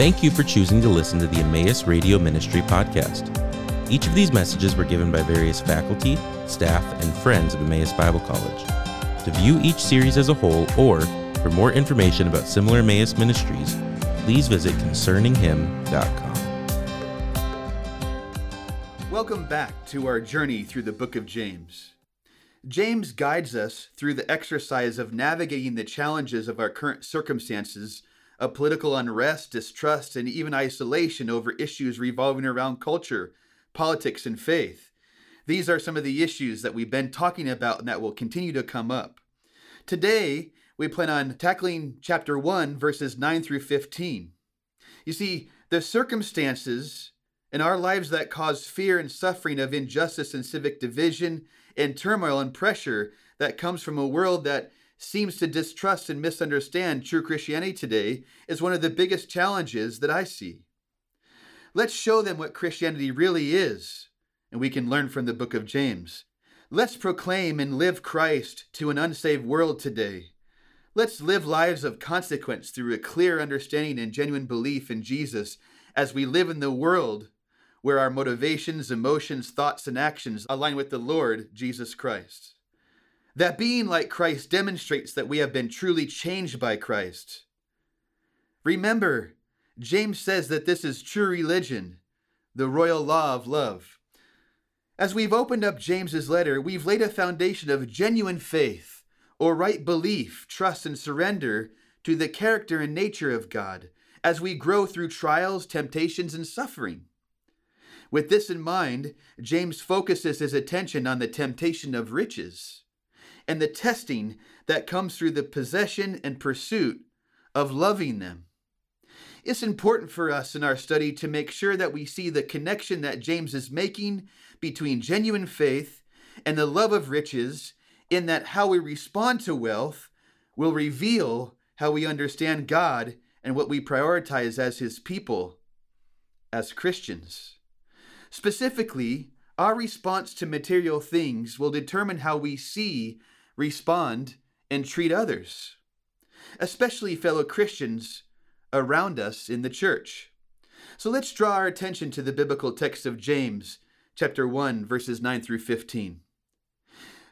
Thank you for choosing to listen to the Emmaus Radio Ministry podcast. Each of these messages were given by various faculty, staff, and friends of Emmaus Bible College. To view each series as a whole or for more information about similar Emmaus ministries, please visit concerninghim.com. Welcome back to our journey through the book of James. James guides us through the exercise of navigating the challenges of our current circumstances of political unrest, distrust, and even isolation over issues revolving around culture, politics, and faith. These are some of the issues that we've been talking about and that will continue to come up. Today, we plan on tackling chapter 1, verses 9 through 15. You see, the circumstances in our lives that cause fear and suffering of injustice and civic division and turmoil and pressure that comes from a world that seems to distrust and misunderstand true Christianity today is one of the biggest challenges that I see. Let's show them what Christianity really is, and we can learn from the book of James. Let's proclaim and live Christ to an unsaved world today. Let's live lives of consequence through a clear understanding and genuine belief in Jesus as we live in the world where our motivations, emotions, thoughts, and actions align with the Lord Jesus Christ. That being like Christ demonstrates that we have been truly changed by Christ. Remember, James says that this is true religion, the royal law of love. As we've opened up James's letter, we've laid a foundation of genuine faith or right belief, trust, and surrender to the character and nature of God as we grow through trials, temptations, and suffering. With this in mind, James focuses his attention on the temptation of riches and the testing that comes through the possession and pursuit of loving them. It's important for us in our study to make sure that we see the connection that James is making between genuine faith and the love of riches, in that how we respond to wealth will reveal how we understand God and what we prioritize as His people, as Christians. Specifically, our response to material things will determine how we see respond, and treat others, especially fellow Christians around us in the church. So let's draw our attention to the biblical text of James, chapter 1, verses 9 through 15.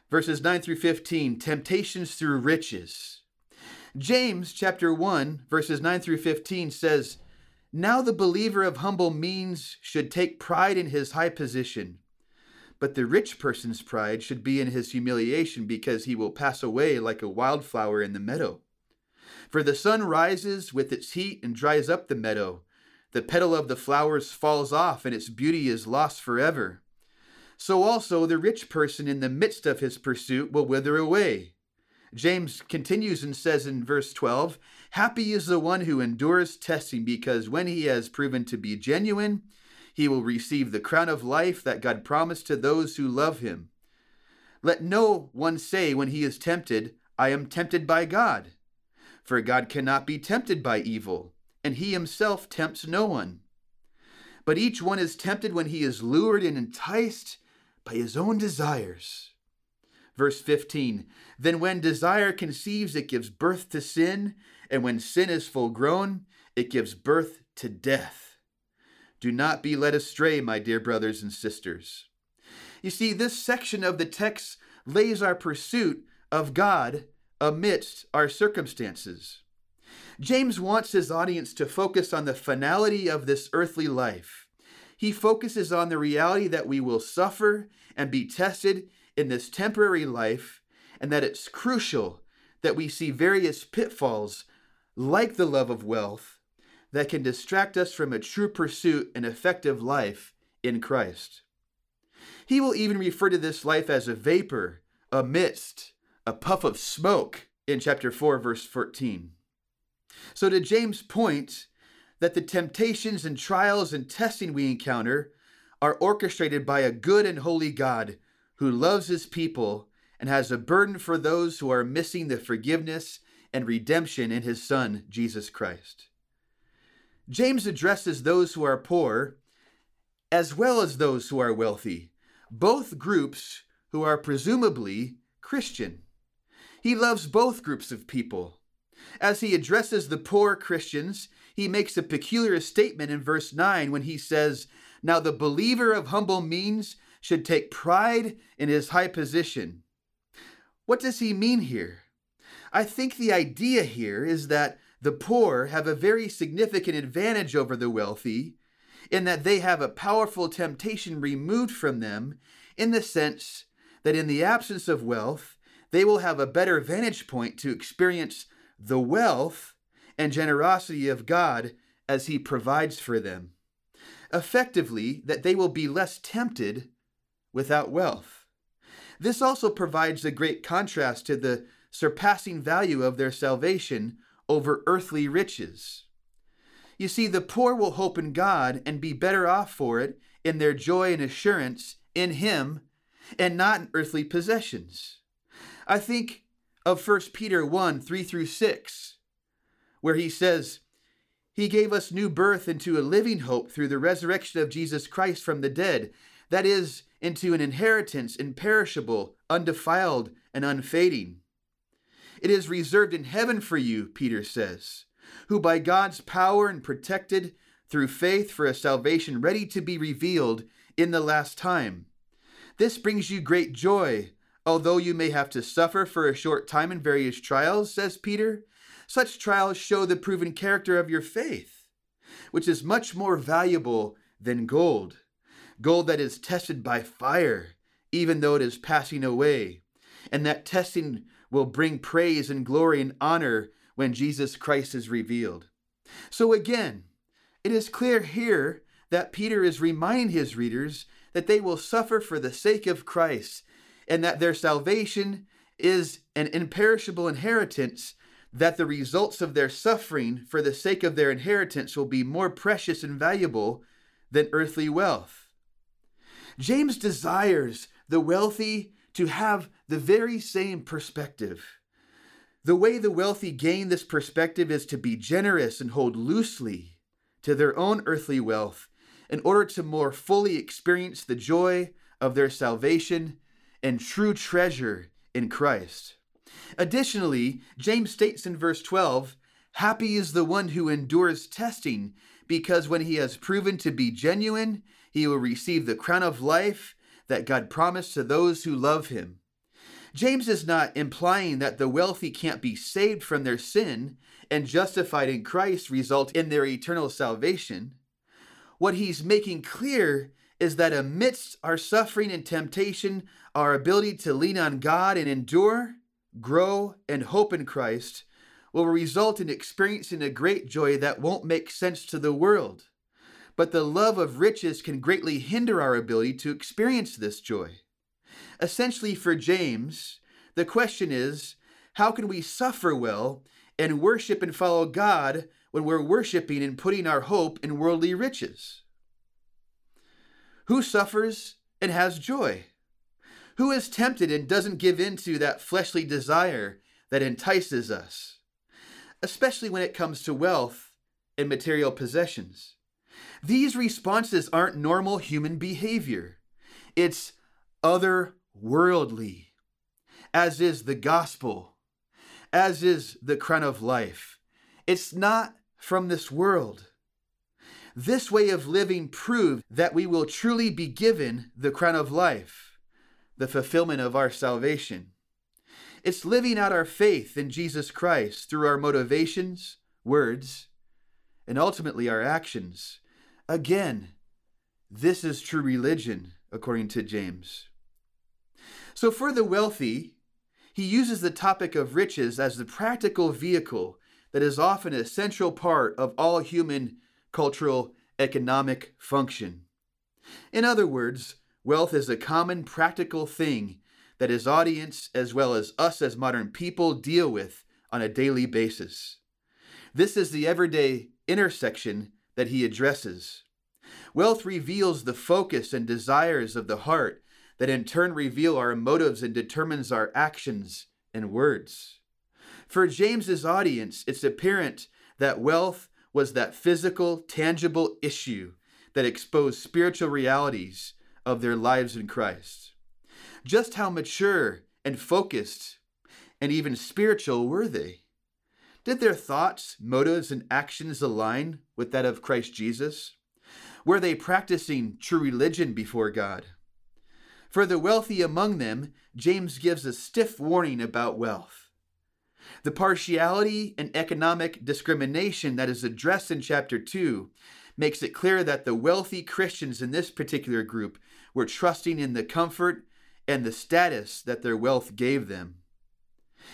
Verses 9 through 15 Temptations through riches. James, chapter 1, verses 9 through 15 says, Now the believer of humble means should take pride in his high position but the rich person's pride should be in his humiliation because he will pass away like a wildflower in the meadow. For the sun rises with its heat and dries up the meadow. The petal of the flowers falls off and its beauty is lost forever. So also the rich person in the midst of his pursuit will wither away. James continues and says in verse 12 Happy is the one who endures testing, because when he has proven to be genuine, he will receive the crown of life that God promised to those who love him. Let no one say when he is tempted, I am tempted by God. For God cannot be tempted by evil, and he himself tempts no one. But each one is tempted when he is lured and enticed by his own desires. Verse 15 Then when desire conceives, it gives birth to sin, and when sin is full grown, it gives birth to death. Do not be led astray, my dear brothers and sisters. You see, this section of the text lays our pursuit of God amidst our circumstances. James wants his audience to focus on the finality of this earthly life. He focuses on the reality that we will suffer and be tested in this temporary life, and that it's crucial that we see various pitfalls like the love of wealth that can distract us from a true pursuit and effective life in Christ. He will even refer to this life as a vapor, a mist, a puff of smoke in chapter 4, verse 14. So, to James' point, that the temptations and trials and testing we encounter are orchestrated by a good and holy God who loves his people and has a burden for those who are missing the forgiveness and redemption in his Son, Jesus Christ. James addresses those who are poor as well as those who are wealthy, both groups who are presumably Christian. He loves both groups of people. As he addresses the poor Christians, he makes a peculiar statement in verse 9 when he says, Now the believer of humble means should take pride in his high position. What does he mean here? I think the idea here is that the poor have a very significant advantage over the wealthy in that they have a powerful temptation removed from them, in the sense that in the absence of wealth, they will have a better vantage point to experience the wealth and generosity of God as He provides for them. Effectively, that they will be less tempted without wealth. This also provides a great contrast to the surpassing value of their salvation over earthly riches. You see, the poor will hope in God and be better off for it in their joy and assurance in Him and not in earthly possessions. I think of 1 Peter 1 3 through 6, where he says, He gave us new birth into a living hope through the resurrection of Jesus Christ from the dead, that is, into an inheritance imperishable, undefiled, and unfading it is reserved in heaven for you, Peter says, who by God's power and protected through faith for a salvation ready to be revealed in the last time. This brings you great joy, although you may have to suffer for a short time in various trials, says Peter. Such trials show the proven character of your faith, which is much more valuable than gold, gold that is tested by fire, even though it is passing away, and that testing will bring praise and glory and honor when Jesus Christ is revealed. So again, it is clear here that Peter is reminding his readers that they will suffer for the sake of Christ and that their salvation is an imperishable inheritance, that the results of their suffering for the sake of their inheritance will be more precious and valuable than earthly wealth. James desires the wealthy to have the very same perspective. The way the wealthy gain this perspective is to be generous and hold loosely to their own earthly wealth in order to more fully experience the joy of their salvation and true treasure in Christ. Additionally, James states in verse 12 Happy is the one who endures testing, because when he has proven to be genuine, he will receive the crown of life that God promised to those who love him. James is not implying that the wealthy can't be saved from their sin and justified in Christ result in their eternal salvation. What he's making clear is that amidst our suffering and temptation, our ability to lean on God and endure, grow, and hope in Christ will result in experiencing a great joy that won't make sense to the world but the love of riches can greatly hinder our ability to experience this joy. Essentially, for James, the question is how can we suffer well and worship and follow God when we're worshiping and putting our hope in worldly riches? Who suffers and has joy? Who is tempted and doesn't give in to that fleshly desire that entices us, especially when it comes to wealth and material possessions? These responses aren't normal human behavior. It's otherworldly, as is the gospel, as is the crown of life. It's not from this world. This way of living proves that we will truly be given the crown of life, the fulfillment of our salvation. It's living out our faith in Jesus Christ through our motivations, words, and ultimately our actions Again, this is true religion, according to James. So, for the wealthy, he uses the topic of riches as the practical vehicle that is often a central part of all human cultural economic function. In other words, wealth is a common practical thing that his audience, as well as us as modern people, deal with on a daily basis. This is the everyday intersection that he addresses. Wealth reveals the focus and desires of the heart that in turn reveal our motives and determines our actions and words. For James's audience, it's apparent that wealth was that physical, tangible issue that exposed spiritual realities of their lives in Christ. Just how mature and focused and even spiritual were they? Did their thoughts, motives, and actions align with that of Christ Jesus? Were they practicing true religion before God? For the wealthy among them, James gives a stiff warning about wealth. The partiality and economic discrimination that is addressed in chapter 2 makes it clear that the wealthy Christians in this particular group were trusting in the comfort and the status that their wealth gave them.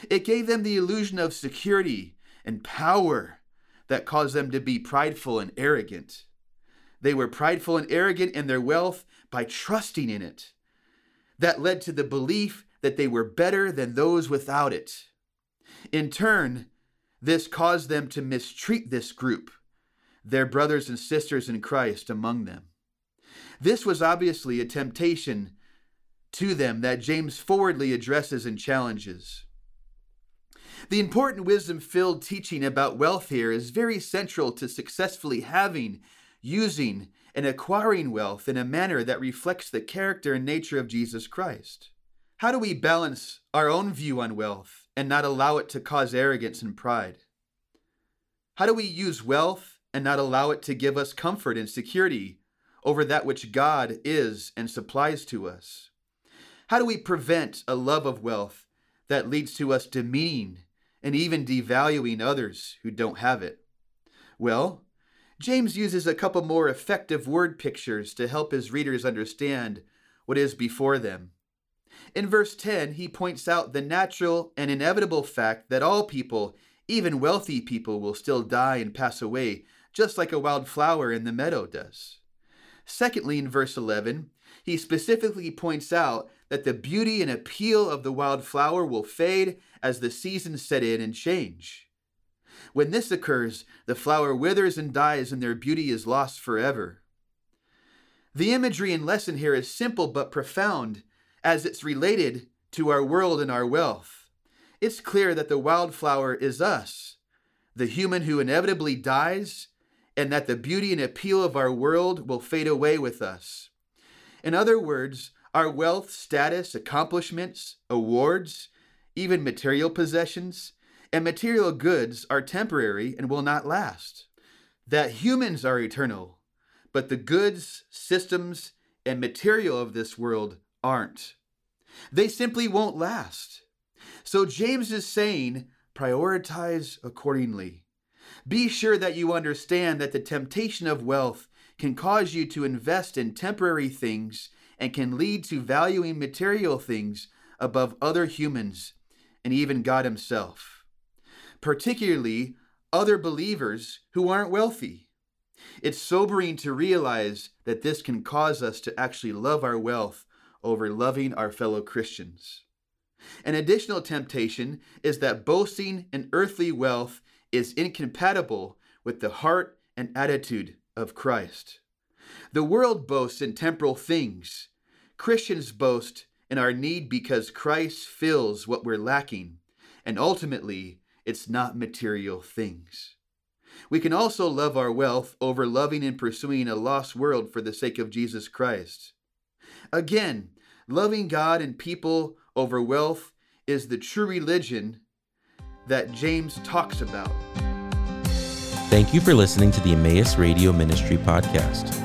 It gave them the illusion of security and power that caused them to be prideful and arrogant. They were prideful and arrogant in their wealth by trusting in it. That led to the belief that they were better than those without it. In turn, this caused them to mistreat this group, their brothers and sisters in Christ among them. This was obviously a temptation to them that James forwardly addresses and challenges. The important wisdom filled teaching about wealth here is very central to successfully having, using, and acquiring wealth in a manner that reflects the character and nature of Jesus Christ. How do we balance our own view on wealth and not allow it to cause arrogance and pride? How do we use wealth and not allow it to give us comfort and security over that which God is and supplies to us? How do we prevent a love of wealth that leads to us demeaning and even devaluing others who don't have it? Well, James uses a couple more effective word pictures to help his readers understand what is before them. In verse 10, he points out the natural and inevitable fact that all people, even wealthy people, will still die and pass away, just like a wild flower in the meadow does. Secondly, in verse 11, he specifically points out that the beauty and appeal of the wild flower will fade as the seasons set in and change. When this occurs, the flower withers and dies, and their beauty is lost forever. The imagery and lesson here is simple but profound as it's related to our world and our wealth. It's clear that the wildflower is us, the human who inevitably dies, and that the beauty and appeal of our world will fade away with us. In other words, our wealth, status, accomplishments, awards, even material possessions, and material goods are temporary and will not last. That humans are eternal, but the goods, systems, and material of this world aren't. They simply won't last. So James is saying, prioritize accordingly. Be sure that you understand that the temptation of wealth can cause you to invest in temporary things and can lead to valuing material things above other humans and even God Himself, particularly other believers who aren't wealthy. It's sobering to realize that this can cause us to actually love our wealth over loving our fellow Christians. An additional temptation is that boasting in earthly wealth is incompatible with the heart and attitude of Christ. The world boasts in temporal things. Christians boast in our need because Christ fills what we're lacking, and ultimately, it's not material things. We can also love our wealth over loving and pursuing a lost world for the sake of Jesus Christ. Again, loving God and people over wealth is the true religion that James talks about. Thank you for listening to the Emmaus Radio Ministry podcast.